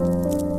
Música